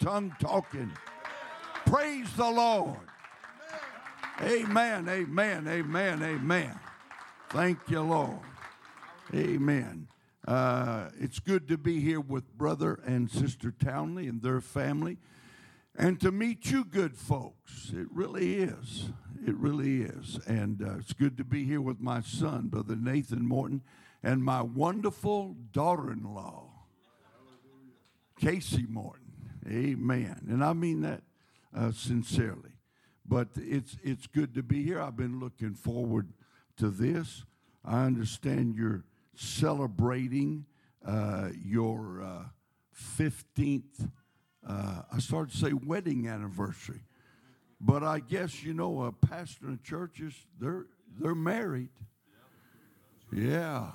tongue talking. Praise the Lord. Amen, amen, amen, amen. Thank you, Lord. Amen. Uh, it's good to be here with Brother and Sister Townley and their family and to meet you good folks. It really is. It really is. And uh, it's good to be here with my son, Brother Nathan Morton, and my wonderful daughter in law, Casey Morton. Amen. And I mean that uh, sincerely. But it's, it's good to be here. I've been looking forward to this. I understand you're celebrating uh, your 15th, uh, uh, I started to say wedding anniversary. But I guess, you know, a pastor in churches, they're, they're married. Yeah.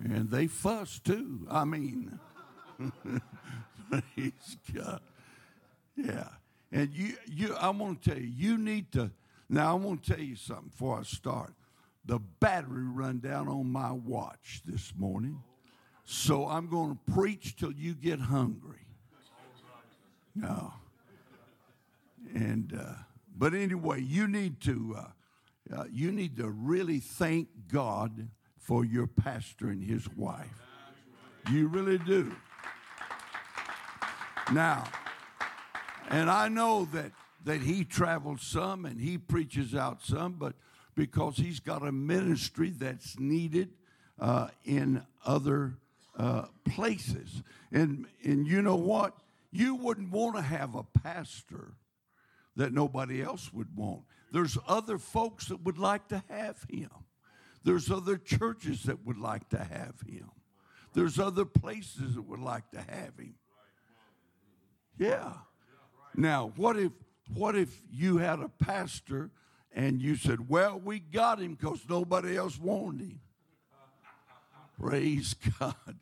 And they fuss too. I mean, praise God. Yeah. And you, you, I want to tell you, you need to. Now, I want to tell you something before I start. The battery run down on my watch this morning, so I'm going to preach till you get hungry. No. And uh, but anyway, you need to uh, uh, you need to really thank God for your pastor and his wife. You really do. Now, and I know that, that he travels some and he preaches out some, but because he's got a ministry that's needed uh, in other uh, places. And, and you know what? You wouldn't want to have a pastor that nobody else would want. There's other folks that would like to have him. There's other churches that would like to have him. There's other places that would like to have him. Yeah. Now, what if what if you had a pastor and you said, "Well, we got him because nobody else wanted him." Praise God.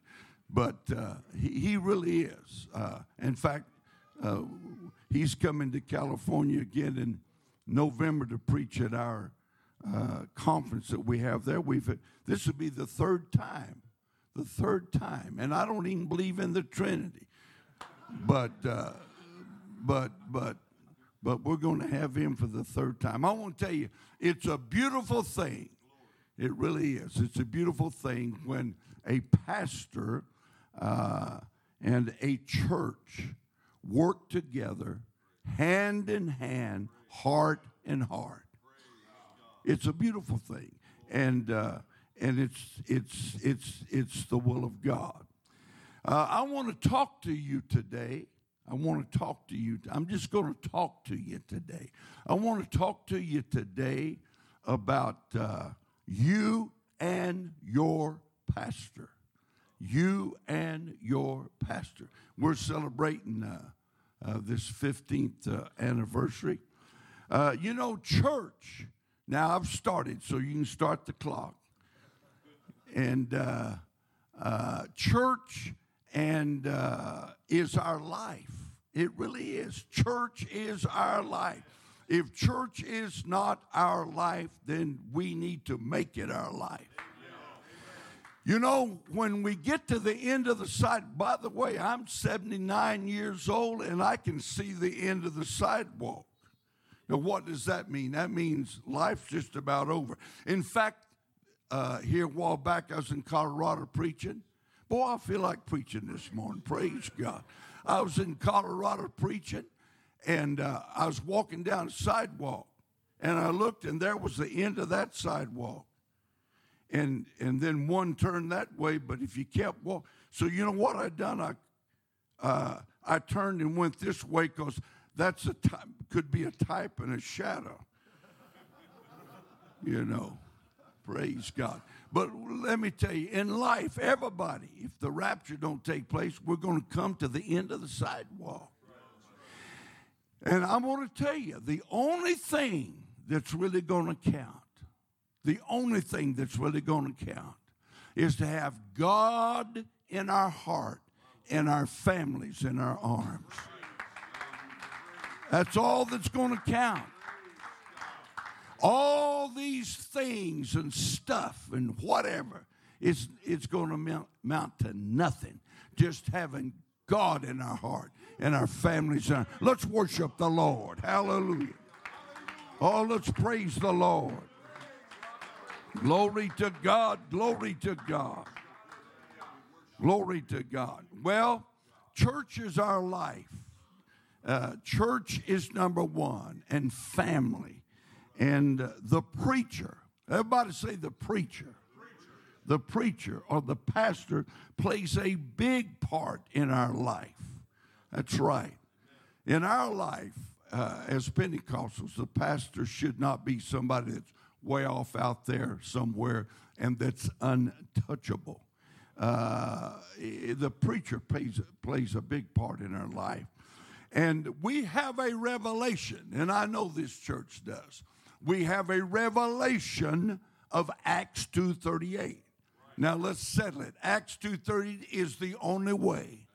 But uh, he, he, really is. Uh, in fact, uh, he's coming to California again in November to preach at our uh, conference that we have there. We've this will be the third time, the third time, and I don't even believe in the Trinity, but uh, but but but we're going to have him for the third time. I want to tell you, it's a beautiful thing. It really is. It's a beautiful thing when a pastor uh, and a church work together, hand in hand, heart in heart. It's a beautiful thing, and uh, and it's it's it's it's the will of God. Uh, I want to talk to you today I want to talk to you. I'm just going to talk to you today. I want to talk to you today about uh, you and your pastor. You and your pastor. We're celebrating uh, uh, this 15th uh, anniversary. Uh, you know, church, now I've started, so you can start the clock. And church and is our life. It really is. Church is our life. If church is not our life, then we need to make it our life. You know, when we get to the end of the side, by the way, I'm 79 years old and I can see the end of the sidewalk. Now, what does that mean? That means life's just about over. In fact, uh, here a while back, I was in Colorado preaching. Boy, I feel like preaching this morning. Praise God. I was in Colorado preaching, and uh, I was walking down a sidewalk, and I looked, and there was the end of that sidewalk. And, and then one turned that way, but if you kept walking, so you know what I done? I, uh, I turned and went this way because that's a type, could be a type and a shadow. you know, praise God. But let me tell you, in life, everybody, if the rapture don't take place, we're going to come to the end of the sidewalk. And I want to tell you, the only thing that's really going to count, the only thing that's really going to count is to have God in our heart, in our families, in our arms. That's all that's going to count all these things and stuff and whatever, it's, it's going to amount, to nothing. Just having God in our heart and our families. Let's worship the Lord. Hallelujah. Oh, let's praise the Lord. Glory to God. Glory to God. Glory to God. Well, church is our life. Uh, church is number one, and family. And the preacher, everybody say the preacher. The preacher or the pastor plays a big part in our life. That's right. In our life, uh, as Pentecostals, the pastor should not be somebody that's way off out there somewhere and that's untouchable. Uh, the preacher plays, plays a big part in our life. And we have a revelation, and I know this church does. We have a revelation of Acts 2:38. Now let's settle it. Acts 2:30 is the only way.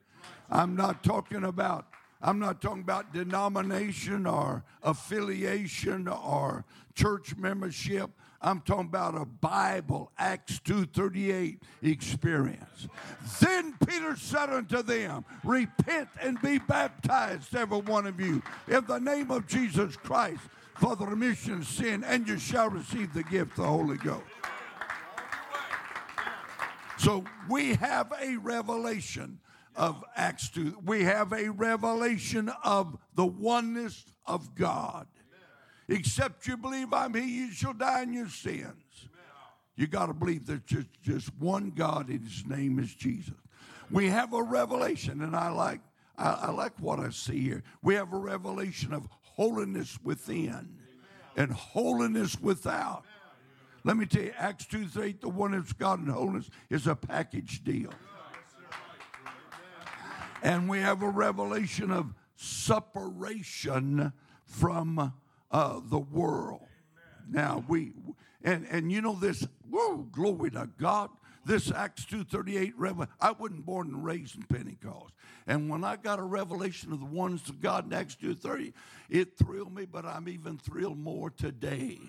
I'm not talking about I'm not talking about denomination or affiliation or church membership. I'm talking about a Bible, Acts 2.38 experience. Then Peter said unto them, Repent and be baptized, every one of you, in the name of Jesus Christ for the remission of sin, and you shall receive the gift of the Holy Ghost. So we have a revelation of Acts 2. We have a revelation of the oneness of God. Except you believe I'm He, you shall die in your sins. You got to believe there's just, just one God, and His name is Jesus. We have a revelation, and I like I, I like what I see here. We have a revelation of holiness within and holiness without. Let me tell you, Acts 2 8, the oneness of God and holiness is a package deal and we have a revelation of separation from uh, the world. Now we and and you know this. Whoa, glory to God. This Acts two thirty eight revelation. I wasn't born and raised in Pentecost, and when I got a revelation of the ones of God in Acts two thirty, it thrilled me. But I'm even thrilled more today,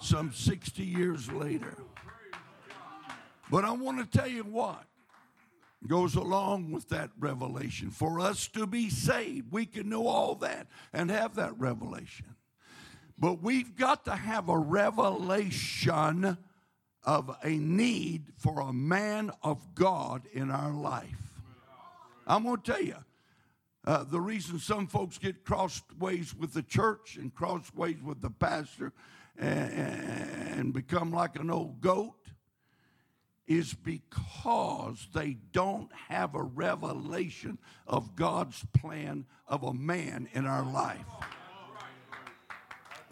some sixty years later. But I want to tell you what goes along with that revelation. For us to be saved, we can know all that and have that revelation. But we've got to have a revelation of a need for a man of God in our life. I'm going to tell you. Uh, the reason some folks get crossways with the church and crossways with the pastor and, and become like an old goat is because they don't have a revelation of God's plan of a man in our life.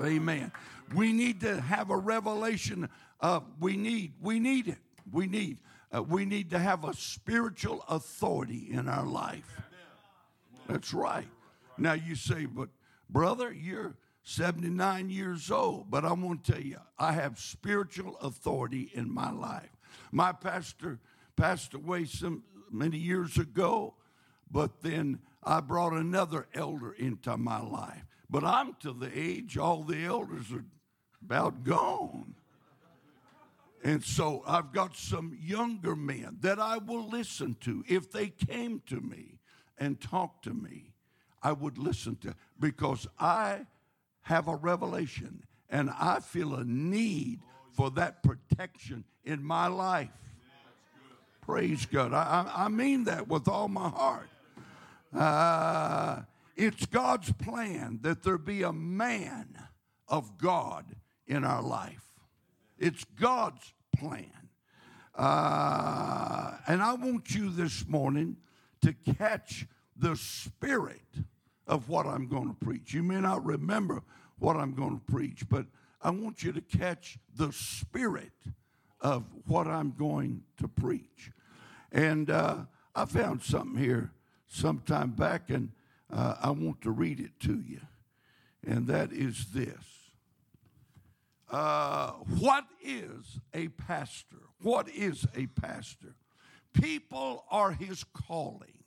Amen. We need to have a revelation of we need we need it. We need uh, we need to have a spiritual authority in our life. That's right. Now you say, but brother, you're 79 years old, but I'm going to tell you, I have spiritual authority in my life. My pastor passed away some many years ago, but then I brought another elder into my life. But I'm to the age all the elders are about gone. And so I've got some younger men that I will listen to. If they came to me and talked to me, I would listen to because I have a revelation and I feel a need for that protection in my life. Praise God. I, I mean that with all my heart. Uh, it's God's plan that there be a man of God in our life. It's God's plan. Uh, and I want you this morning to catch the spirit of what I'm going to preach. You may not remember what I'm going to preach, but I want you to catch the spirit of what I'm going to preach. And uh, I found something here sometime back, and uh, I want to read it to you. And that is this uh, What is a pastor? What is a pastor? People are his calling.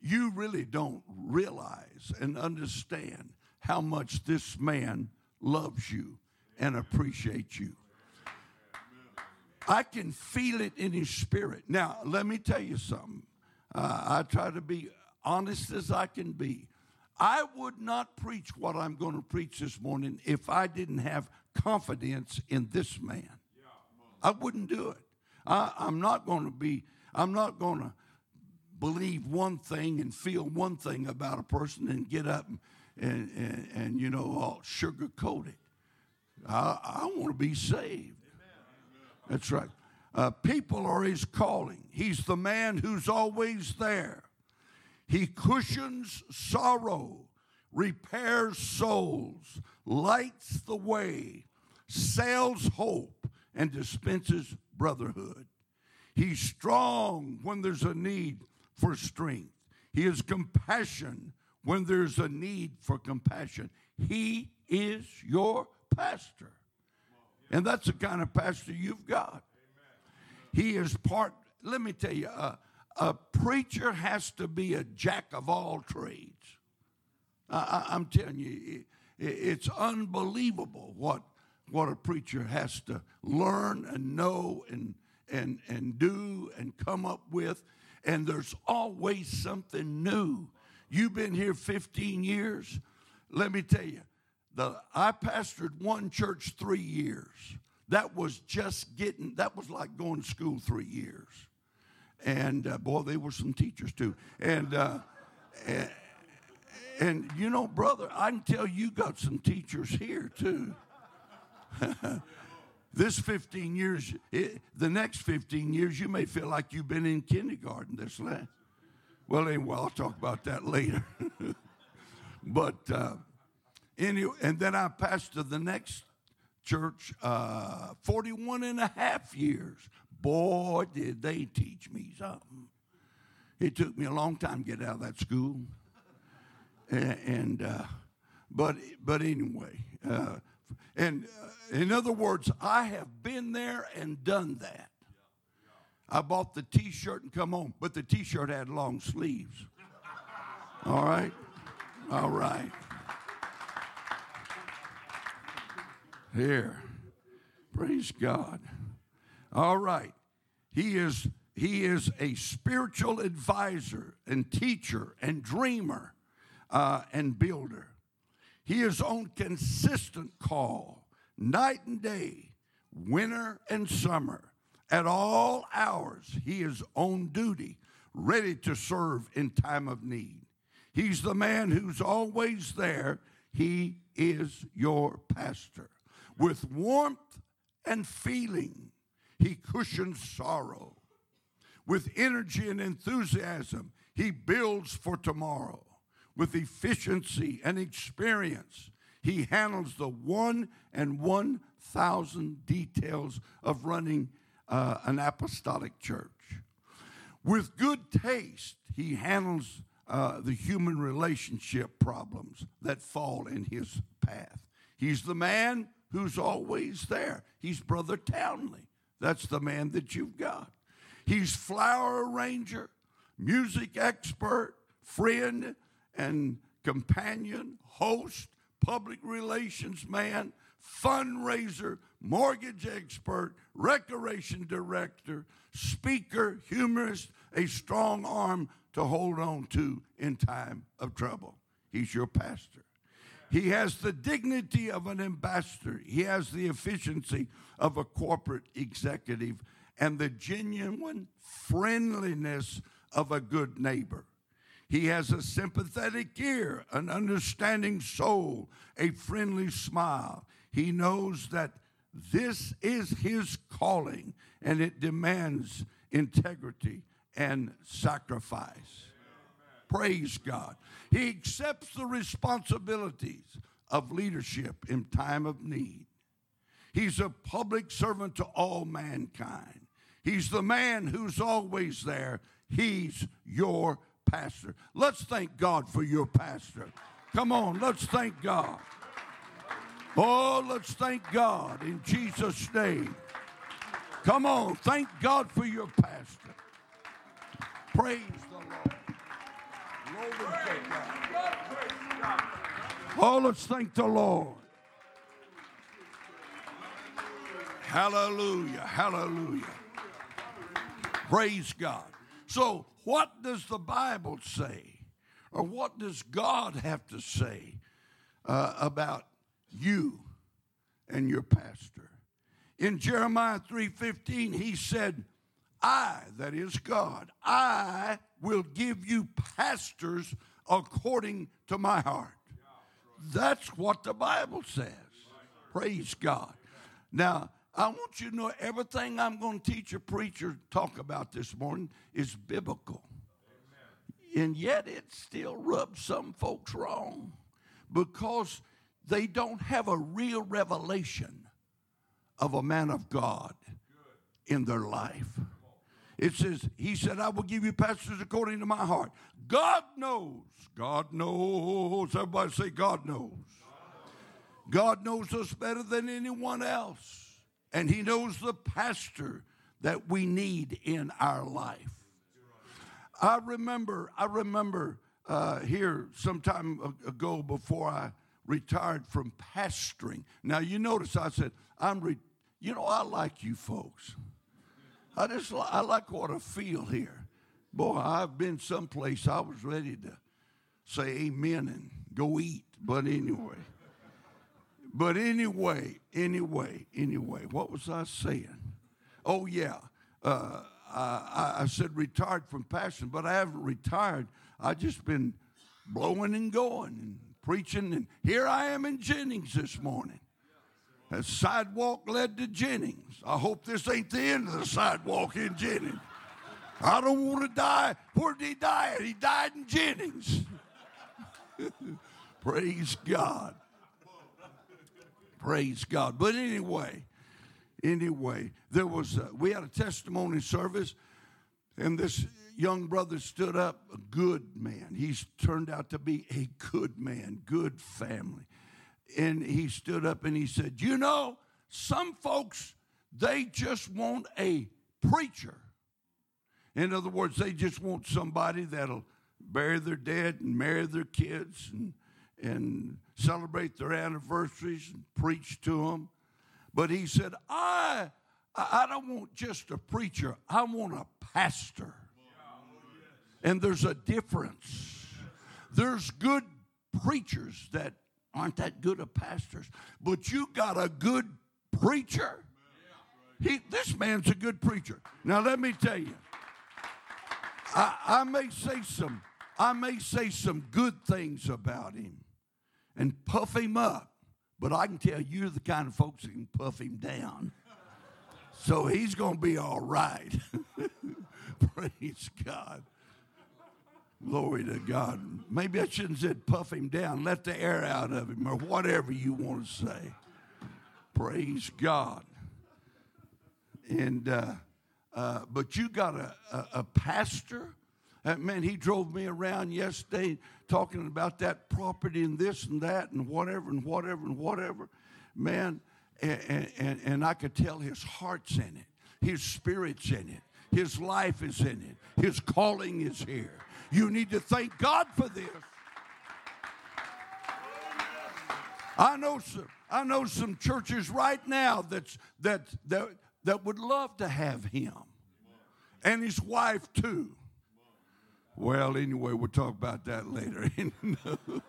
You really don't realize and understand how much this man loves you and appreciates you. I can feel it in his spirit. Now, let me tell you something. Uh, I try to be honest as I can be. I would not preach what I'm going to preach this morning if I didn't have confidence in this man. I wouldn't do it. I, am not going to be, I'm not going to believe one thing and feel one thing about a person and get up and, and, and, and you know, all sugarcoat it. I, I want to be saved. That's right. Uh, people are his calling. He's the man who's always there. He cushions sorrow, repairs souls, lights the way, sails hope, and dispenses brotherhood. He's strong when there's a need for strength. He is compassion when there's a need for compassion. He is your pastor. And that's the kind of pastor you've got. He is part, let me tell you, uh, a preacher has to be a jack of all trades. I, am telling you, it, it's unbelievable what, what a preacher has to learn and know and, and, and do and come up with. And there's always something new. You've been here 15 years. Let me tell you, the, I pastored one church three years. That was just getting, that was like going to school three years. And uh, boy, they were some teachers too. And, uh, and, and, you know, brother, I can tell you got some teachers here too. this 15 years, it, the next 15 years, you may feel like you've been in kindergarten this last. Well, anyway, I'll talk about that later. but uh, anyway, and then I passed to the next church uh, 41 and a half years. Boy, did they teach me something. It took me a long time to get out of that school. And, and uh, but, but anyway, uh, and uh, in other words, I have been there and done that. I bought the t shirt and come home, but the t shirt had long sleeves. All right? All right. Here. Praise God. All right. He is he is a spiritual advisor and teacher and dreamer uh, and builder. He is on consistent call, night and day, winter and summer. At all hours, he is on duty, ready to serve in time of need. He's the man who's always there. He is your pastor. With warmth and feeling, he cushions sorrow. With energy and enthusiasm, he builds for tomorrow. With efficiency and experience, he handles the one and one thousand details of running uh, an apostolic church. With good taste, he handles uh, the human relationship problems that fall in his path. He's the man who's always there. He's Brother Townley. That's the man that you've got. He's flower arranger, music expert, friend, and companion, host, public relations man, fundraiser, mortgage expert, recreation director, speaker, humorist, a strong arm to hold on to in time of trouble. He's your pastor. He has the dignity of an ambassador. He has the efficiency of a corporate executive and the genuine friendliness of a good neighbor. He has a sympathetic ear, an understanding soul, a friendly smile. He knows that this is his calling and it demands integrity and sacrifice. Praise God. He accepts the responsibilities of leadership in time of need. He's a public servant to all mankind. He's the man who's always there. He's your pastor. Let's thank God for your pastor. Come on, let's thank God. Oh, let's thank God in Jesus' name. Come on, thank God for your pastor. Praise the Lord. Oh, let's thank the Lord. Hallelujah. Hallelujah. Praise God. So, what does the Bible say? or what does God have to say uh, about you and your pastor? In Jeremiah 3:15, he said, I, that is God, I will give you pastors according to my heart. That's what the Bible says. Praise God. Now, I want you to know everything I'm going to teach a preacher talk about this morning is biblical. And yet it still rubs some folks wrong because they don't have a real revelation of a man of God in their life. It says, He said, I will give you pastors according to my heart. God knows. God knows. Everybody say, God knows. God knows us better than anyone else. And He knows the pastor that we need in our life. I remember, I remember uh, here some time ago before I retired from pastoring. Now, you notice I said, I'm, re- you know, I like you folks. I just I like what I feel here. Boy, I've been someplace I was ready to say amen and go eat. But anyway. But anyway, anyway, anyway, what was I saying? Oh, yeah. Uh, I, I said retired from passion, but I haven't retired. I've just been blowing and going and preaching. And here I am in Jennings this morning. A sidewalk led to Jennings. I hope this ain't the end of the sidewalk in Jennings. I don't want to die. Where did he die He died in Jennings. Praise God. Praise God. But anyway, anyway, there was a, we had a testimony service, and this young brother stood up, a good man. He's turned out to be a good man, good family and he stood up and he said, You know, some folks, they just want a preacher. In other words, they just want somebody that'll bury their dead and marry their kids and, and celebrate their anniversaries and preach to them. But he said, I, I don't want just a preacher, I want a pastor. And there's a difference. There's good preachers that aren't that good of pastors, but you got a good preacher. He, this man's a good preacher. Now let me tell you, I, I may say some, I may say some good things about him and puff him up, but I can tell you're the kind of folks that can puff him down. So he's going to be all right. Praise God. Glory to God. Maybe I shouldn't have said puff him down. Let the air out of him or whatever you want to say. Praise God. And, uh, uh, but you got a, a, a pastor. Uh, man, he drove me around yesterday talking about that property and this and that and whatever and whatever and whatever. Man, and, and, and I could tell his heart's in it, his spirit's in it, his life is in it, his calling is here. You need to thank God for this. I know some, I know some churches right now that's, that, that, that would love to have him and his wife too. Well, anyway, we'll talk about that later.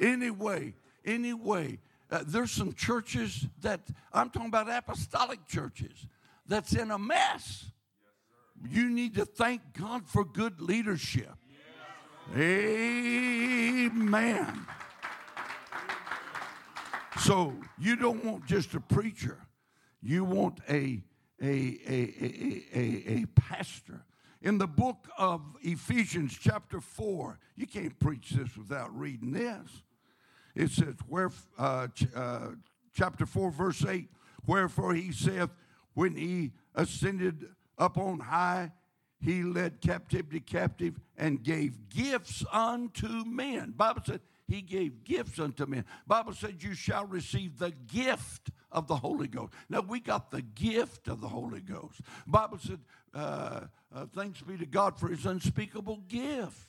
anyway, anyway, uh, there's some churches that I'm talking about apostolic churches that's in a mess. You need to thank God for good leadership. Amen. So you don't want just a preacher, you want a, a, a, a, a, a pastor. In the book of Ephesians, chapter 4, you can't preach this without reading this. It says, where, uh, ch- uh, chapter 4, verse 8, Wherefore he saith, When he ascended up on high, he led captivity captive and gave gifts unto men. Bible said he gave gifts unto men. Bible said you shall receive the gift of the Holy Ghost. Now we got the gift of the Holy Ghost. Bible said, uh, uh, thanks be to God for his unspeakable gift.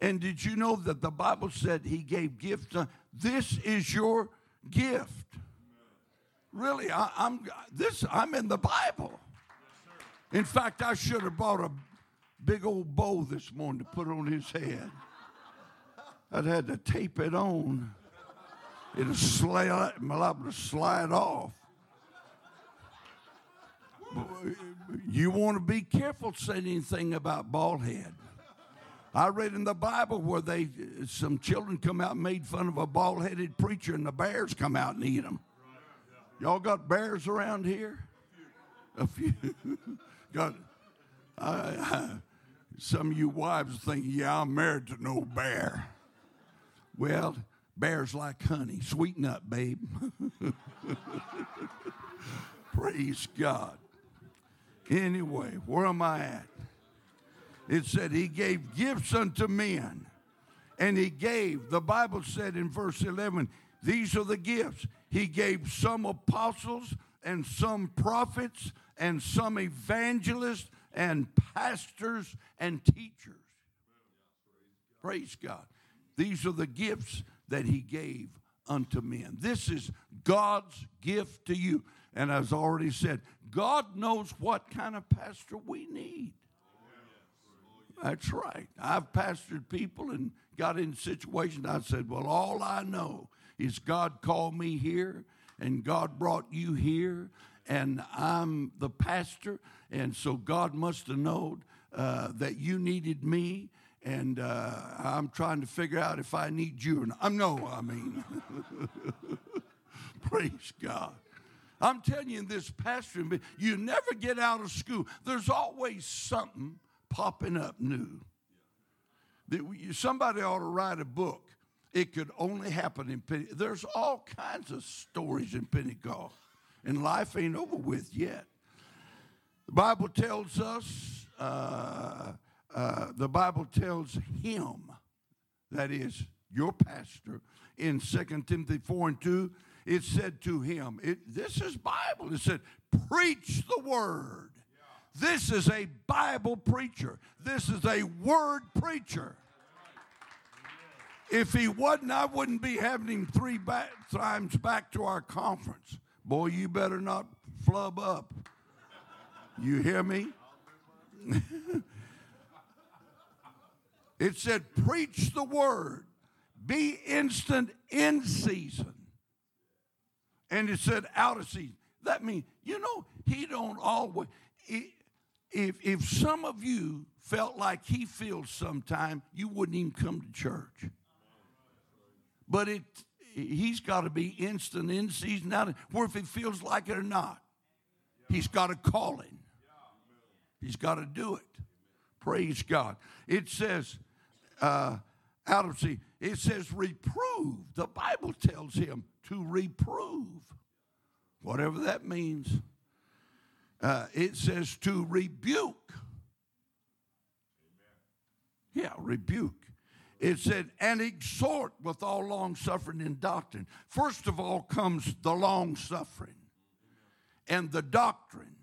And did you know that the Bible said he gave gifts? Uh, this is your gift. Really, I, I'm this. I'm in the Bible. In fact, I should have brought a, big old bow this morning to put on his head. I'd had to tape it on. It'll slide, liable to slide off. You want to be careful saying anything about bald head. I read in the Bible where they some children come out and made fun of a bald-headed preacher, and the bears come out and eat them. Y'all got bears around here? A few. got. I, I, some of you wives think, yeah, I'm married to no bear. Well, bears like honey. Sweeten up, babe. Praise God. Anyway, where am I at? It said he gave gifts unto men. And he gave, the Bible said in verse 11, these are the gifts. He gave some apostles and some prophets and some evangelists and pastors and teachers. Praise God. These are the gifts that he gave unto men. This is God's gift to you. And as already said, God knows what kind of pastor we need. That's right. I've pastored people and got in situations. I said, Well, all I know is God called me here and God brought you here, and I'm the pastor. And so God must have known uh, that you needed me, and uh, I'm trying to figure out if I need you or not. I'm no, I mean, praise God. I'm telling you, in this pastoring, you never get out of school. There's always something popping up new. Somebody ought to write a book. It could only happen in Pentecost. There's all kinds of stories in Pentecost, and life ain't over with yet. The Bible tells us, uh, uh, the Bible tells him, that is your pastor, in 2 Timothy 4 and 2, it said to him, it, this is Bible, it said, preach the word. This is a Bible preacher. This is a word preacher. If he wasn't, I wouldn't be having him three back, times back to our conference. Boy, you better not flub up. You hear me? it said, preach the word, be instant in season. And it said, out of season. That means, you know, he don't always, if, if some of you felt like he feels sometime, you wouldn't even come to church. But it, he's got to be instant in season out, where if he feels like it or not, he's got a calling. He's got to do it. Praise God. It says, uh, out of see, it says reprove. The Bible tells him to reprove, whatever that means uh, it says to rebuke. Yeah, rebuke. It said, and exhort with all long suffering and doctrine. First of all comes the long suffering and the doctrine.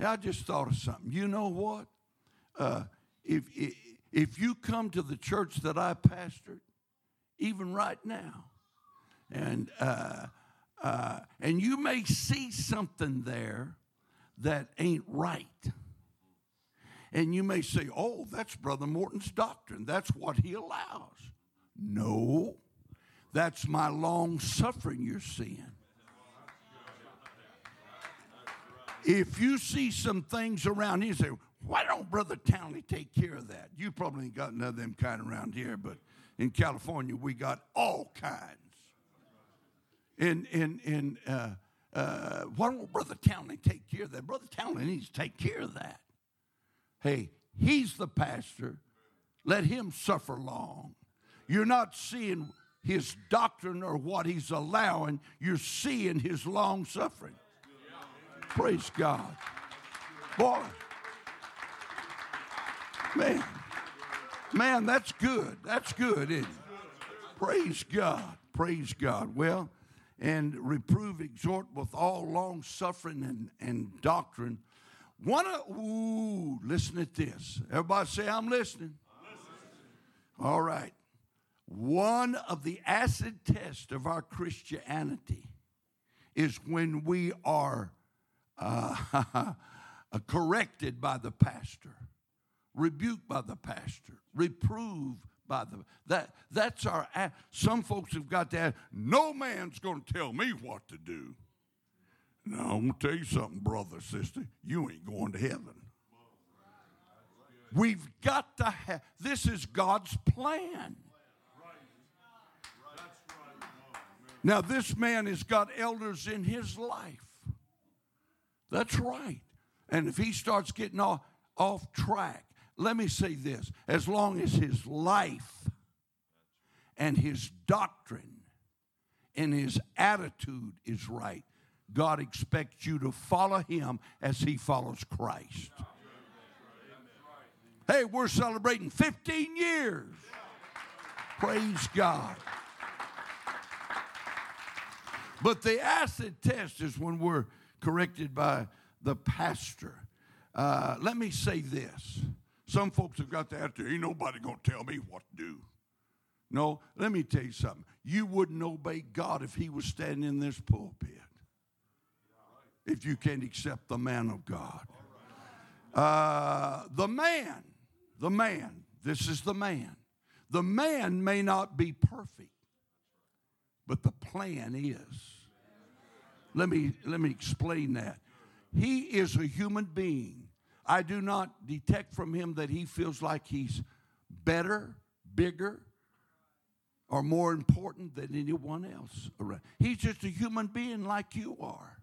I just thought of something. You know what? Uh, if, if, you come to the church that I pastored, even right now, and uh, uh, and you may see something there that ain't right. And you may say, oh, that's Brother Morton's doctrine. That's what he allows. No, that's my long suffering you're seeing. If you see some things around here, say, why don't Brother Townley take care of that? You probably ain't got none of them kind around here, but in California, we got all kinds and and and uh, uh, why don't Brother Townley take care of that? Brother Townley needs to take care of that. Hey, he's the pastor. Let him suffer long. You're not seeing his doctrine or what he's allowing. You're seeing his long suffering. Praise God. Boy, man, man, that's good. That's good, isn't it? Praise God. Praise God. Well, and reprove, exhort with all long suffering and, and doctrine. One of, ooh, listen at this. Everybody say, I'm listening. I'm listening. All right. One of the acid tests of our Christianity is when we are uh, corrected by the pastor, rebuked by the pastor, reproved by the that that's our some folks have got that no man's going to tell me what to do. Now i'm going to tell you something brother sister you ain't going to heaven. We've got to have this is god's plan. Now this man has got elders in his life. That's right. And if he starts getting off, off track let me say this as long as his life and his doctrine and his attitude is right, God expects you to follow him as he follows Christ. Hey, we're celebrating 15 years. Praise God. But the acid test is when we're corrected by the pastor. Uh, let me say this some folks have got that there. Ain't nobody going to tell me what to do. No, let me tell you something. You wouldn't obey God if He was standing in this pulpit. If you can't accept the man of God. Uh, the man, the man, this is the man. The man may not be perfect, but the plan is. Let me, let me explain that. He is a human being I do not detect from him that he feels like he's better, bigger, or more important than anyone else around. He's just a human being like you are.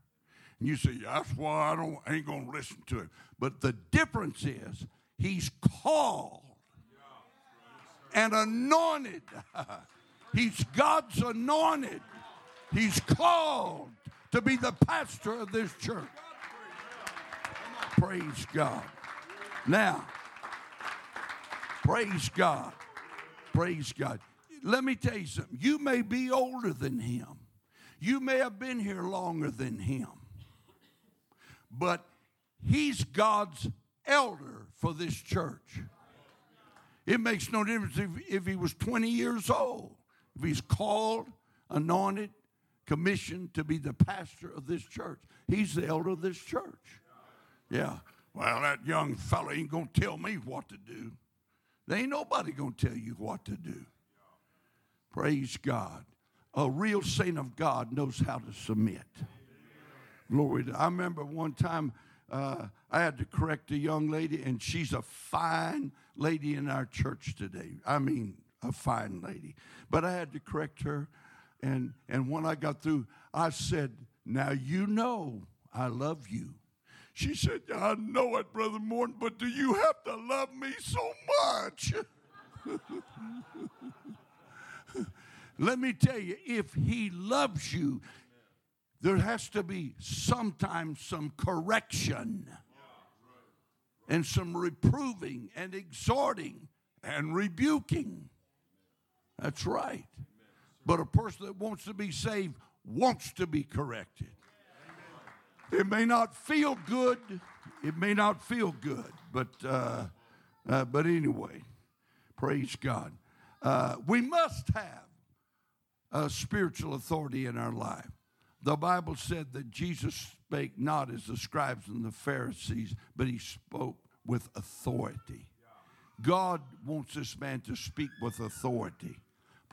And you say, that's why I don't ain't gonna listen to him. But the difference is he's called and anointed. he's God's anointed. He's called to be the pastor of this church. Praise God. Now, praise God. Praise God. Let me tell you something. You may be older than him, you may have been here longer than him, but he's God's elder for this church. It makes no difference if, if he was 20 years old, if he's called, anointed, commissioned to be the pastor of this church. He's the elder of this church. Yeah. Well, that young fella ain't going to tell me what to do. There ain't nobody going to tell you what to do. Praise God. A real saint of God knows how to submit. Glory to I remember one time uh, I had to correct a young lady, and she's a fine lady in our church today. I mean, a fine lady. But I had to correct her, and, and when I got through, I said, Now you know I love you. She said, I know it, Brother Morton, but do you have to love me so much? Let me tell you, if he loves you, there has to be sometimes some correction and some reproving and exhorting and rebuking. That's right. But a person that wants to be saved wants to be corrected. It may not feel good. It may not feel good, but uh, uh, but anyway, praise God. Uh, we must have a spiritual authority in our life. The Bible said that Jesus spake not as the scribes and the Pharisees, but he spoke with authority. God wants this man to speak with authority.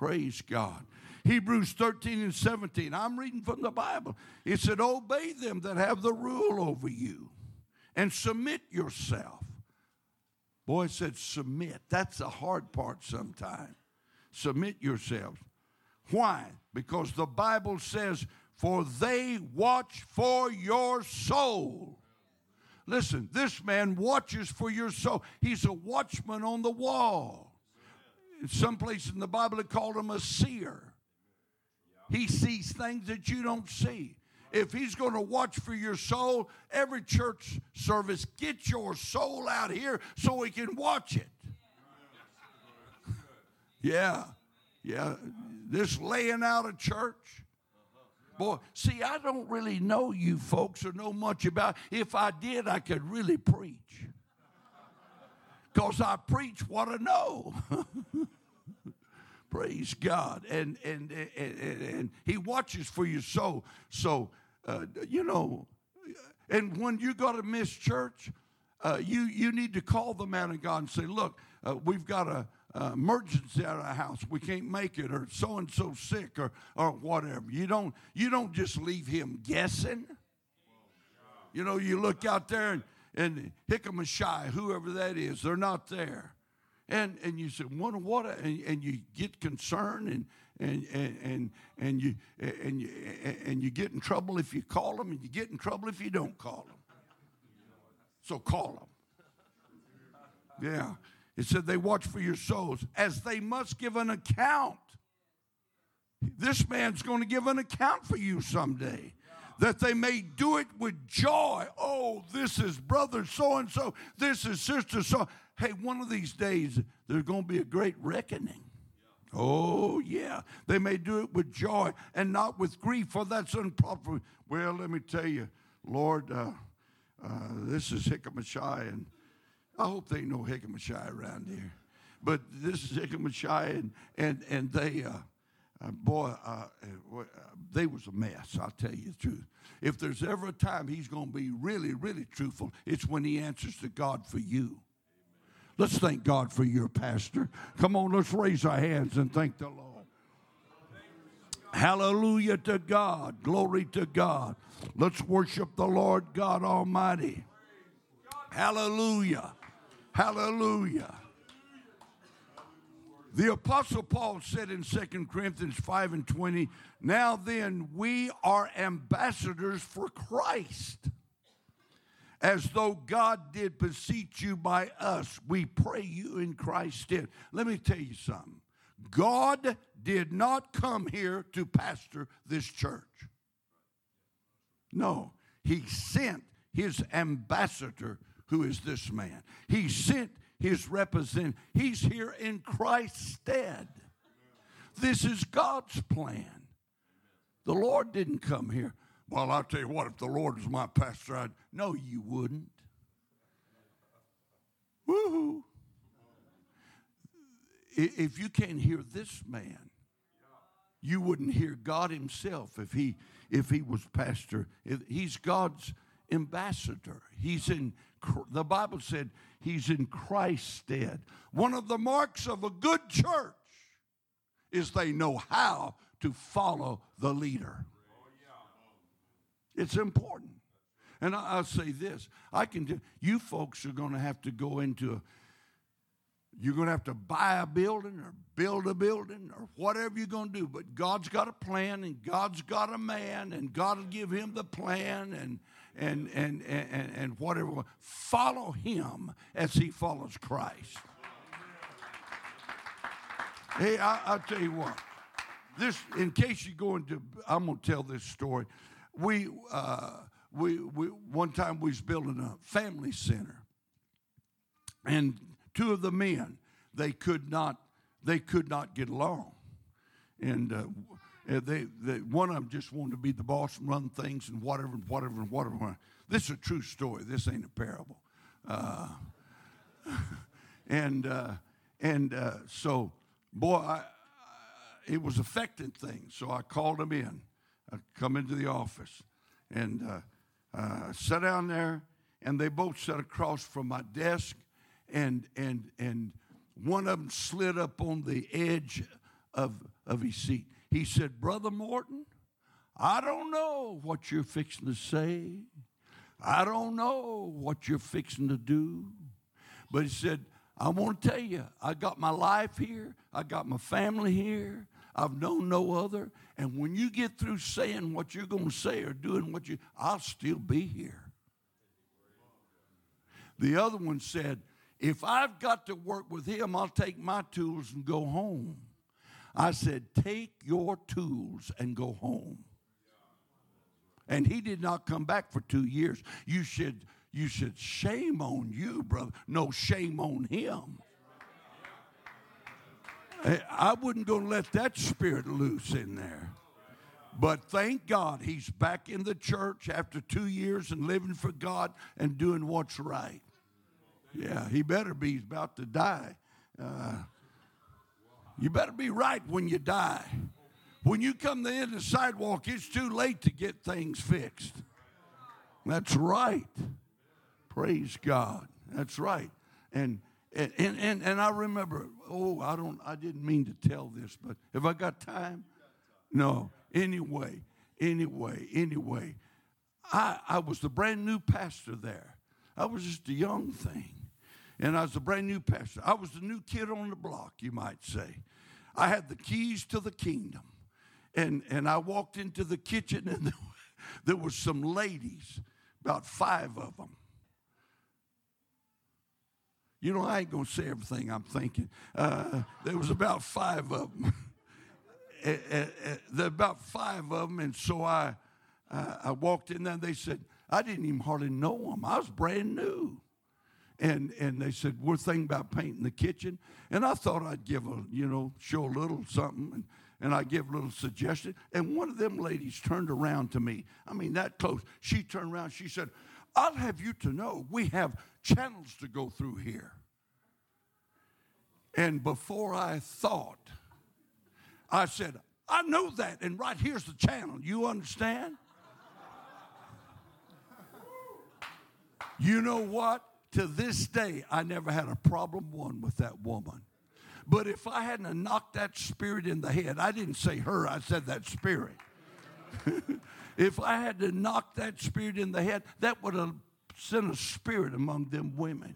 Praise God. Hebrews 13 and 17. I'm reading from the Bible. It said, Obey them that have the rule over you and submit yourself. Boy, it said submit. That's the hard part sometimes. Submit yourselves. Why? Because the Bible says, For they watch for your soul. Listen, this man watches for your soul. He's a watchman on the wall. Some places in the Bible, it called him a seer. He sees things that you don't see. If he's going to watch for your soul, every church service, get your soul out here so he can watch it. yeah, yeah. This laying out of church. Boy, see, I don't really know you folks or know much about. If I did, I could really preach. Because I preach what I know. Praise God. And, and, and, and, he watches for your soul. So, uh, you know, And when you got to miss church, uh, you, you need to call the man of God and say, look, uh, we've got a, emergency at our house. We can't make it, or so and so sick, or or whatever. You don't you don't just leave him guessing. You know, you look out there and and Hickam whoever that is, they're not there, and and you say, what what, and, and you get concerned and. And, and, and, and, you, and, you, and you get in trouble if you call them, and you get in trouble if you don't call them. So call them. Yeah. It said they watch for your souls as they must give an account. This man's going to give an account for you someday. That they may do it with joy. Oh, this is brother so and so. This is sister so. Hey, one of these days, there's going to be a great reckoning. Oh, yeah. They may do it with joy and not with grief, for that's unproper. Well, let me tell you, Lord, uh, uh, this is Hickamashi, and I hope they know Hickamashi around here. But this is Hickamashi, and, and, and they, uh, uh, boy, uh, uh, they was a mess, I'll tell you the truth. If there's ever a time he's going to be really, really truthful, it's when he answers to God for you. Let's thank God for your pastor. Come on, let's raise our hands and thank the Lord. Hallelujah to God. Glory to God. Let's worship the Lord God Almighty. Hallelujah. Hallelujah. The Apostle Paul said in 2 Corinthians 5 and 20, Now then, we are ambassadors for Christ. As though God did beseech you by us, we pray you in Christ's stead. Let me tell you something. God did not come here to pastor this church. No, he sent his ambassador who is this man. He sent his representative. He's here in Christ's stead. This is God's plan. The Lord didn't come here. Well, I'll tell you what, if the Lord was my pastor, I'd. No, you wouldn't. Woohoo. If you can't hear this man, you wouldn't hear God Himself if He if He was pastor. He's God's ambassador. He's in the Bible said he's in Christ's stead. One of the marks of a good church is they know how to follow the leader. It's important. And I, will say this I can do, you folks are going to have to go into a, you're going to have to buy a building or build a building or whatever you're going to do. But God's got a plan and God's got a man and God will give him the plan and and, and, and, and whatever. Follow him as he follows Christ. Hey, I, will tell you what. This, in case you go into, I'm gonna tell this story. We, uh, we, we, one time we was building a family center, and two of the men, they could not, they could not get along, and uh, they, they, one of them just wanted to be the boss and run things and whatever and whatever and whatever. This is a true story. This ain't a parable. Uh, and uh, and uh, so, boy, I, I, it was affecting things. So I called him in. I come into the office and uh, sat down there, and they both sat across from my desk, and and and one of them slid up on the edge of of his seat. He said, Brother Morton, I don't know what you're fixing to say. I don't know what you're fixing to do. But he said, I want to tell you, I got my life here, I got my family here, I've known no other. And when you get through saying what you're going to say or doing what you, I'll still be here. The other one said, If I've got to work with him, I'll take my tools and go home. I said, Take your tools and go home. And he did not come back for two years. You should, you should shame on you, brother. No, shame on him. I going to let that spirit loose in there. But thank God he's back in the church after two years and living for God and doing what's right. Yeah, he better be. He's about to die. Uh, you better be right when you die. When you come to the end of the sidewalk, it's too late to get things fixed. That's right. Praise God. That's right. And and, and, and I remember, oh, I don't, I didn't mean to tell this, but have I got time? No. Anyway, anyway, anyway, I, I was the brand new pastor there. I was just a young thing. And I was a brand new pastor. I was the new kid on the block, you might say. I had the keys to the kingdom. And, and I walked into the kitchen, and there, there were some ladies, about five of them you know, I ain't going to say everything I'm thinking. Uh, there was about five of them. there about five of them, and so I, uh, I walked in there, and they said, I didn't even hardly know them. I was brand new. And, and they said, we're thinking about painting the kitchen. And I thought I'd give a, you know, show a little something. And, and I give a little suggestion. And one of them ladies turned around to me. I mean, that close. She turned around. She said, I'll have you to know we have channels to go through here. And before I thought, I said, I know that, and right here's the channel. You understand? you know what? To this day, I never had a problem one with that woman. But if I hadn't knocked that spirit in the head, I didn't say her, I said that spirit. if I had to knock that spirit in the head, that would have sent a spirit among them women.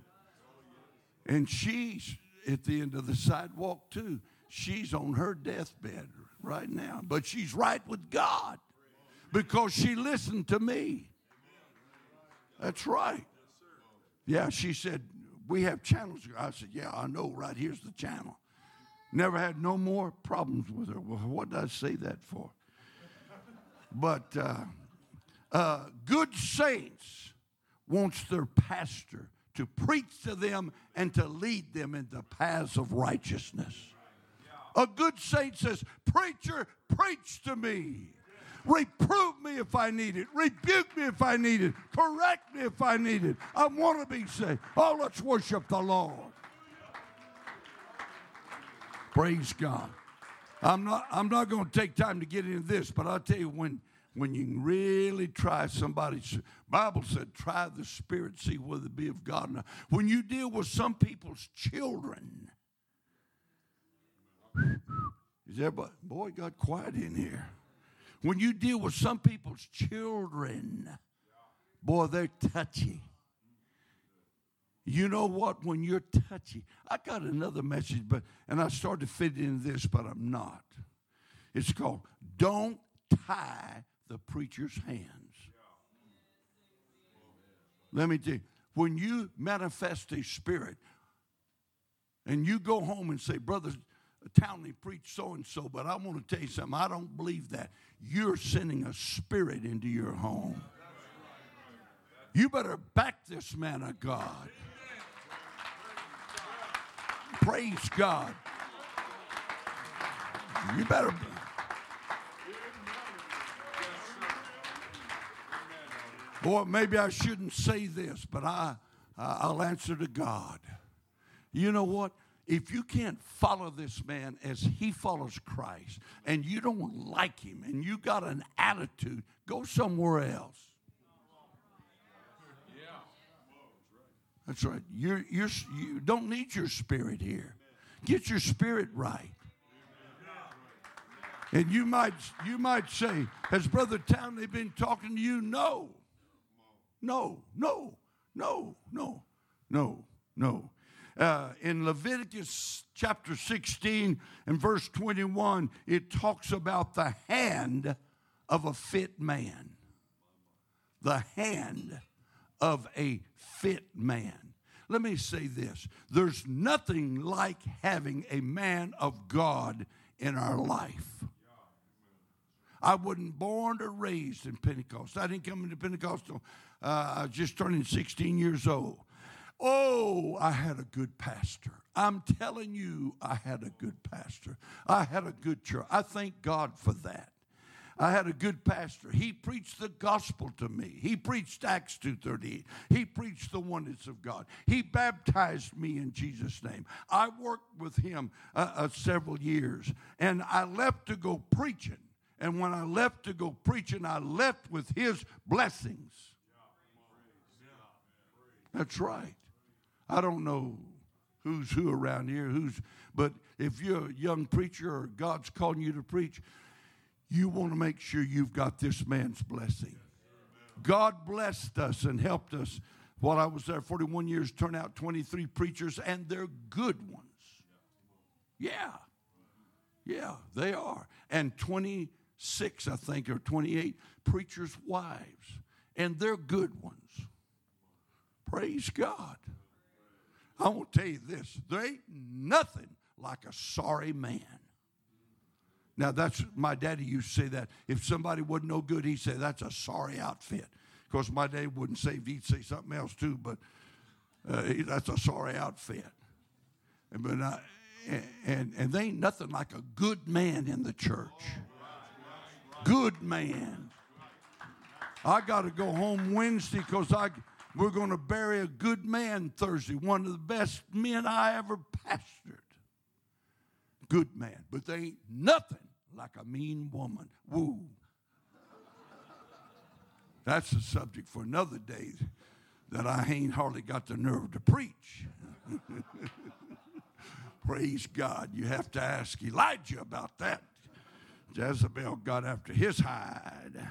And she's at the end of the sidewalk, too. She's on her deathbed right now, but she's right with God because she listened to me. That's right. Yeah, she said, We have channels. I said, Yeah, I know, right here's the channel. Never had no more problems with her. Well, what did I say that for? But uh, uh, good saints wants their pastor to preach to them and to lead them in the paths of righteousness. A good saint says, Preacher, preach to me. Reprove me if I need it. Rebuke me if I need it. Correct me if I need it. I want to be saved. Oh, let's worship the Lord. Praise God. I'm not, I'm not going to take time to get into this, but I'll tell you when when you really try somebody's bible said try the spirit see whether it be of god when you deal with some people's children is everybody boy got quiet in here when you deal with some people's children boy they're touchy. You know what? When you're touchy i got another message but and i started to fit in this but i'm not. It's called don't tie the preacher's hands. Let me tell you, when you manifest a spirit and you go home and say, Brother Townley preached so and so, but I want to tell you something, I don't believe that. You're sending a spirit into your home. You better back this man of God. Praise God. You better. Boy, maybe I shouldn't say this, but I, I'll answer to God. You know what? If you can't follow this man as he follows Christ and you don't like him and you got an attitude, go somewhere else. That's right. You're, you're, you don't need your spirit here. Get your spirit right. And you might, you might say, Has Brother Townley been talking to you? No no, no, no, no, no, no. Uh, in Leviticus chapter 16 and verse 21, it talks about the hand of a fit man. The hand of a fit man. Let me say this there's nothing like having a man of God in our life. I wasn't born or raised in Pentecost. I didn't come into Pentecostal uh, I was just turning 16 years old. Oh, I had a good pastor. I'm telling you, I had a good pastor. I had a good church. I thank God for that. I had a good pastor. He preached the gospel to me. He preached Acts 2.38. He preached the oneness of God. He baptized me in Jesus' name. I worked with him uh, uh, several years, and I left to go preaching. And when I left to go preaching, I left with his blessings. That's right. I don't know who's who around here, who's, but if you're a young preacher or God's calling you to preach, you want to make sure you've got this man's blessing. God blessed us and helped us. While I was there 41 years, turn out 23 preachers, and they're good ones. Yeah. Yeah, they are. And 26, I think, or 28 preachers' wives, and they're good ones. Praise God. I want to tell you this there ain't nothing like a sorry man. Now, that's my daddy used to say that. If somebody wasn't no good, he'd say, That's a sorry outfit. Of course, my dad wouldn't say, he'd say something else too, but uh, that's a sorry outfit. But I, and, and they ain't nothing like a good man in the church. Good man. I got to go home Wednesday because I we're going to bury a good man Thursday, one of the best men I ever pastored. Good man, but they ain't nothing like a mean woman. Woo. That's a subject for another day that I ain't hardly got the nerve to preach. Praise God. You have to ask Elijah about that. Jezebel got after his hide.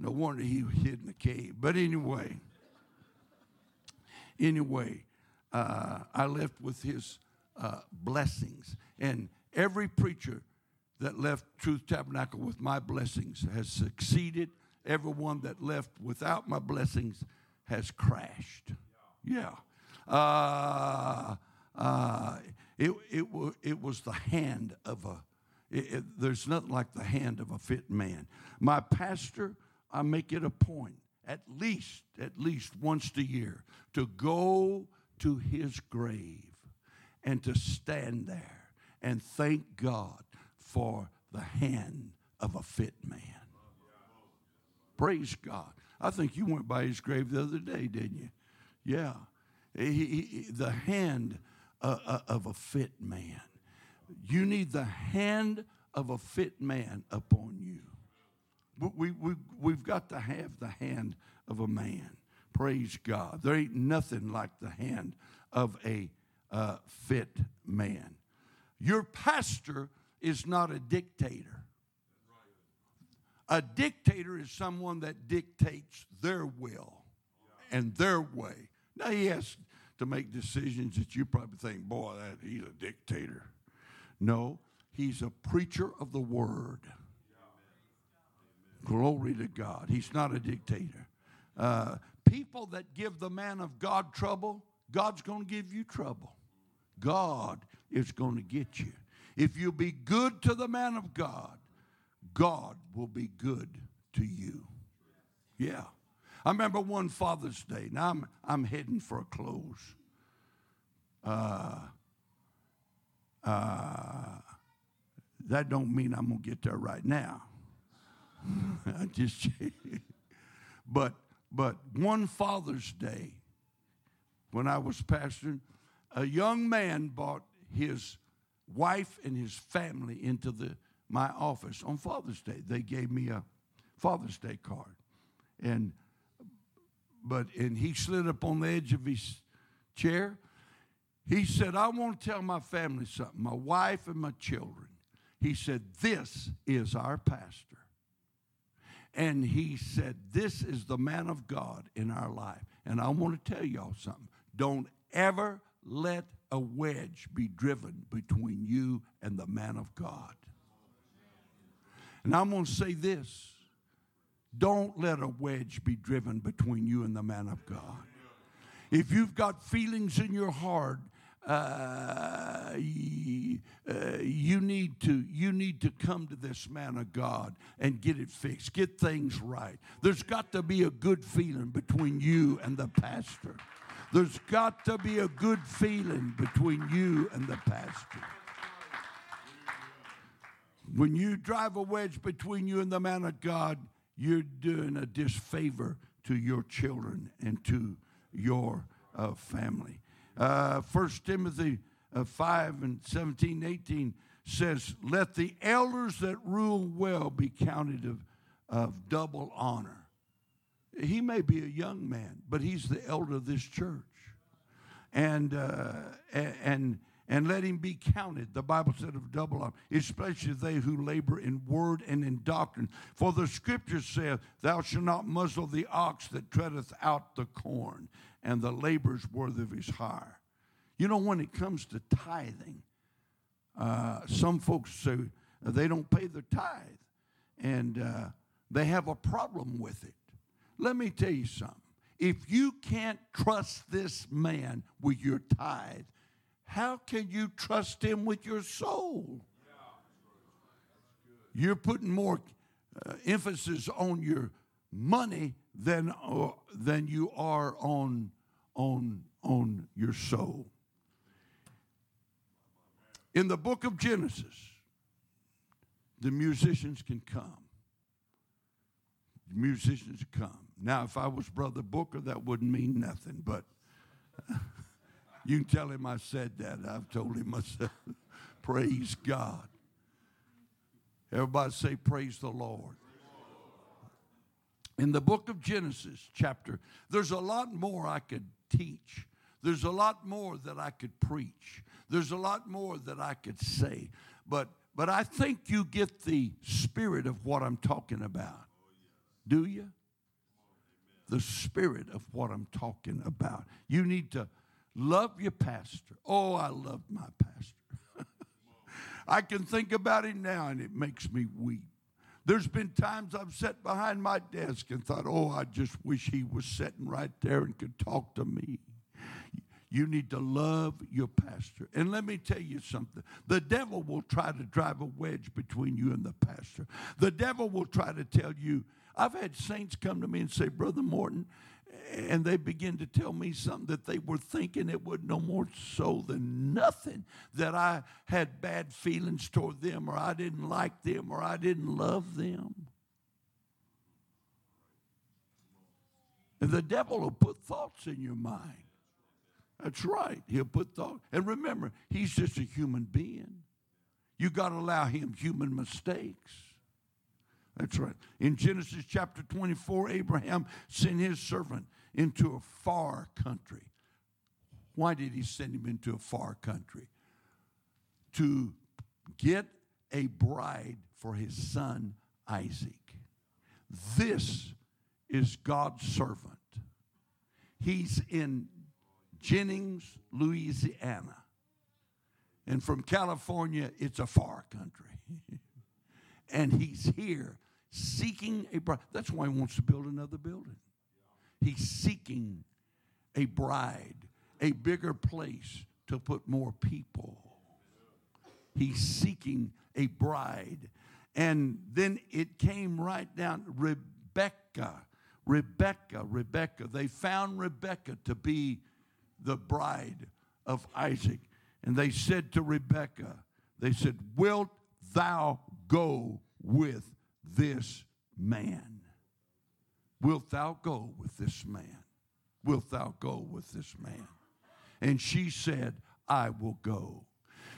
No wonder he hid in the cave. But anyway, anyway, uh, I left with his uh, blessings. And every preacher that left Truth Tabernacle with my blessings has succeeded. Everyone that left without my blessings has crashed. Yeah. Uh, uh, it, it, it was the hand of a, it, it, there's nothing like the hand of a fit man. My pastor, I make it a point, at least, at least once a year, to go to his grave and to stand there and thank God for the hand of a fit man. Praise God. I think you went by his grave the other day, didn't you? Yeah. He, he, the hand uh, uh, of a fit man. You need the hand of a fit man upon you. We, we, we've got to have the hand of a man. Praise God. There ain't nothing like the hand of a uh, fit man. Your pastor is not a dictator. A dictator is someone that dictates their will and their way. Now, he has to make decisions that you probably think, boy, that he's a dictator. No, he's a preacher of the word. Glory to God. He's not a dictator. Uh, people that give the man of God trouble, God's going to give you trouble. God is going to get you. If you be good to the man of God, God will be good to you. Yeah. I remember one Father's Day. Now I'm, I'm heading for a close. Uh, uh, that don't mean I'm gonna get there right now. I just, but but one Father's Day, when I was pastoring, a young man brought his wife and his family into the my office on Father's Day. They gave me a Father's Day card, and but and he slid up on the edge of his chair. He said, I want to tell my family something, my wife and my children. He said, This is our pastor. And he said, This is the man of God in our life. And I want to tell y'all something. Don't ever let a wedge be driven between you and the man of God. And I'm going to say this don't let a wedge be driven between you and the man of God. If you've got feelings in your heart, uh, you, uh, you need to you need to come to this man of God and get it fixed, get things right. There's got to be a good feeling between you and the pastor. There's got to be a good feeling between you and the pastor. When you drive a wedge between you and the man of God, you're doing a disfavor to your children and to your uh, family. Uh, 1 Timothy uh, 5 and 17, 18 says, Let the elders that rule well be counted of, of double honor. he may be a young man, but he's the elder of this church. And, uh, and, and let him be counted. The Bible said of double honor, especially they who labor in word and in doctrine. For the scripture saith, Thou shalt not muzzle the ox that treadeth out the corn, and the labor's worth of his hire. You know, when it comes to tithing, uh, some folks say they don't pay their tithe, and uh, they have a problem with it. Let me tell you something. If you can't trust this man with your tithe, how can you trust him with your soul? You're putting more uh, emphasis on your money than, uh, than you are on, on, on your soul. In the book of Genesis, the musicians can come. The musicians come. Now, if I was Brother Booker, that wouldn't mean nothing, but you can tell him I said that. I've told him myself. praise God. Everybody say, Praise the Lord. In the book of Genesis, chapter, there's a lot more I could teach. There's a lot more that I could preach. There's a lot more that I could say. But, but I think you get the spirit of what I'm talking about. Do you? The spirit of what I'm talking about. You need to love your pastor. Oh, I love my pastor. I can think about him now and it makes me weep. There's been times I've sat behind my desk and thought, oh, I just wish he was sitting right there and could talk to me. You need to love your pastor. And let me tell you something the devil will try to drive a wedge between you and the pastor. The devil will try to tell you, I've had saints come to me and say, Brother Morton, and they begin to tell me something that they were thinking it would no more so than nothing that I had bad feelings toward them or I didn't like them or I didn't love them. And the devil will put thoughts in your mind. That's right. He'll put thought. And remember, he's just a human being. You got to allow him human mistakes. That's right. In Genesis chapter 24, Abraham sent his servant into a far country. Why did he send him into a far country? To get a bride for his son Isaac. This is God's servant. He's in Jennings, Louisiana. And from California, it's a far country. and he's here seeking a bride. That's why he wants to build another building. He's seeking a bride, a bigger place to put more people. He's seeking a bride. And then it came right down Rebecca, Rebecca, Rebecca. They found Rebecca to be the bride of Isaac. And they said to Rebecca, they said, Wilt thou go with this man? Wilt thou go with this man? Wilt thou go with this man? And she said, I will go.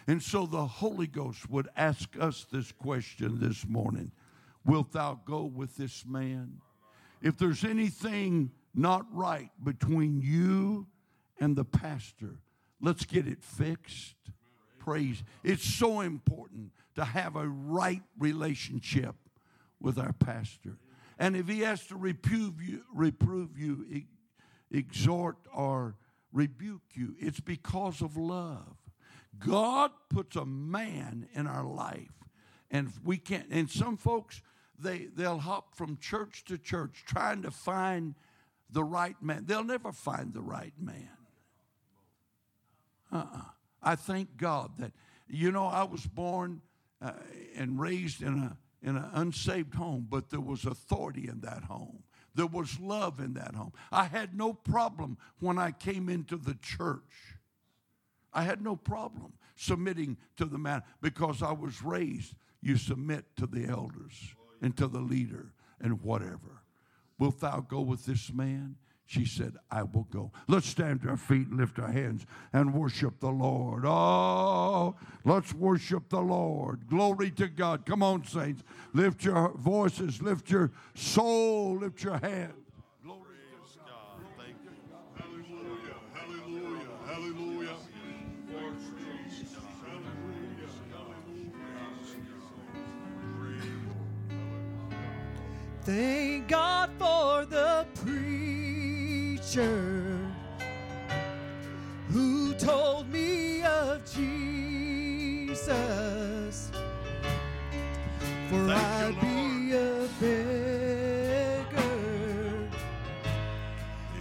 And so the Holy Ghost would ask us this question this morning Wilt thou go with this man? If there's anything not right between you and the pastor. Let's get it fixed. Praise. It's so important to have a right relationship with our pastor. And if he has to reprove you, reprove you, exhort, or rebuke you, it's because of love. God puts a man in our life, and we can't. And some folks, they they'll hop from church to church trying to find the right man. They'll never find the right man. Uh-uh. I thank God that, you know, I was born uh, and raised in a in an unsaved home, but there was authority in that home. There was love in that home. I had no problem when I came into the church. I had no problem submitting to the man because I was raised. You submit to the elders and to the leader and whatever. Wilt thou go with this man? She said, I will go. Let's stand to our feet lift our hands and worship the Lord. Oh, let's worship the Lord. Glory to God. Come on, saints. Lift your voices, lift your soul, lift your hands. Glory to God. Hallelujah. Hallelujah. Hallelujah. Thank God for the priest preacher who told me of Jesus. For Thank I'd be a beggar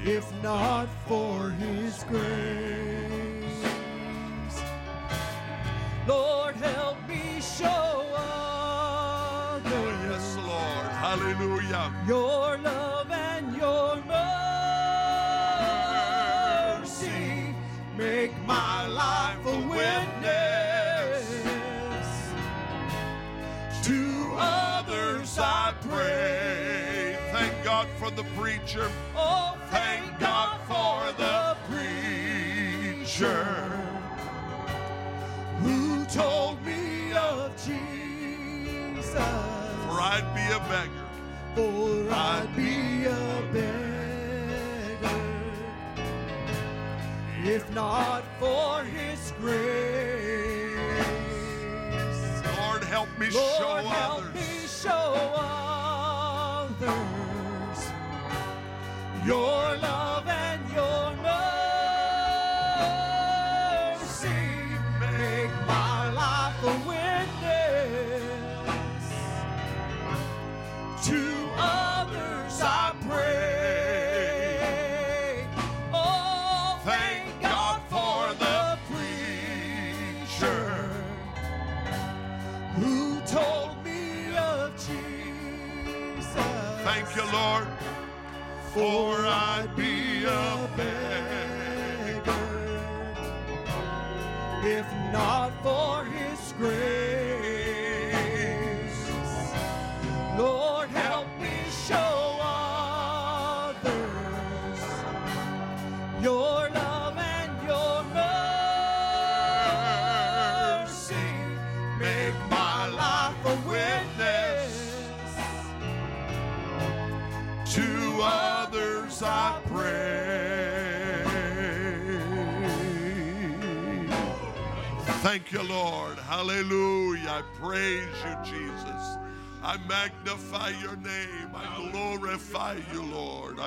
if not for his grace. Lord, help me show others Oh, yes, Lord. Hallelujah. your I pray. Thank God for the preacher. Oh, Thank God for the preacher. who told me of Jesus. For I'd be a beggar. For I'd be a beggar if not for His grace. Lord, help me Lord, show help others. me show others your love and your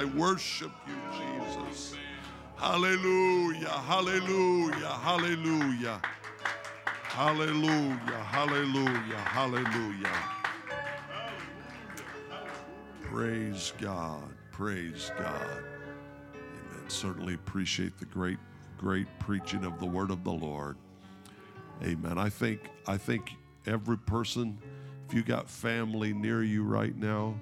I worship you, Jesus. Hallelujah. Hallelujah. Hallelujah. Hallelujah. Hallelujah. Hallelujah. Praise God. Praise God. Amen. Certainly appreciate the great, great preaching of the word of the Lord. Amen. I think I think every person, if you got family near you right now,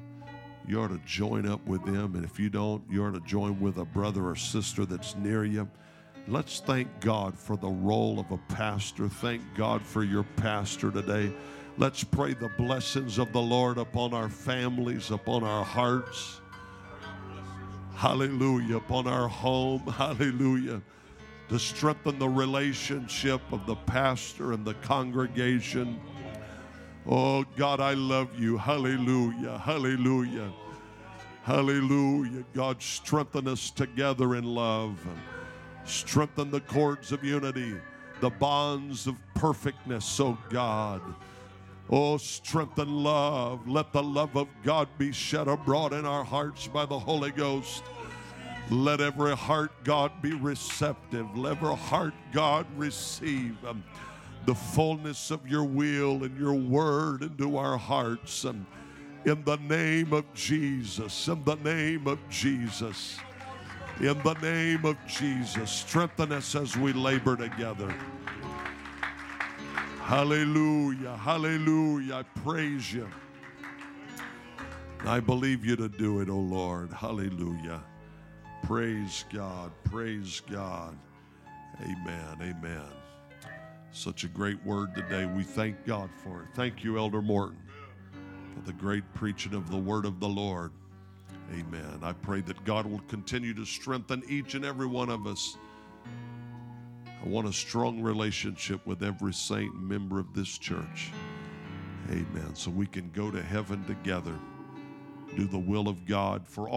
you ought to join up with them. And if you don't, you ought to join with a brother or sister that's near you. Let's thank God for the role of a pastor. Thank God for your pastor today. Let's pray the blessings of the Lord upon our families, upon our hearts. Hallelujah. Upon our home. Hallelujah. To strengthen the relationship of the pastor and the congregation. Oh, God, I love you. Hallelujah. Hallelujah. Hallelujah. God, strengthen us together in love. Strengthen the cords of unity, the bonds of perfectness, oh God. Oh, strengthen love. Let the love of God be shed abroad in our hearts by the Holy Ghost. Let every heart, God, be receptive. Let every heart, God, receive the fullness of your will and your word into our hearts. Um, in the name of Jesus, in the name of Jesus, in the name of Jesus, strengthen us as we labor together. Hallelujah, hallelujah. I praise you. I believe you to do it, oh Lord. Hallelujah. Praise God, praise God. Amen, amen. Such a great word today. We thank God for it. Thank you, Elder Morton, for the great preaching of the word of the Lord. Amen. I pray that God will continue to strengthen each and every one of us. I want a strong relationship with every saint member of this church. Amen. So we can go to heaven together, do the will of God for all.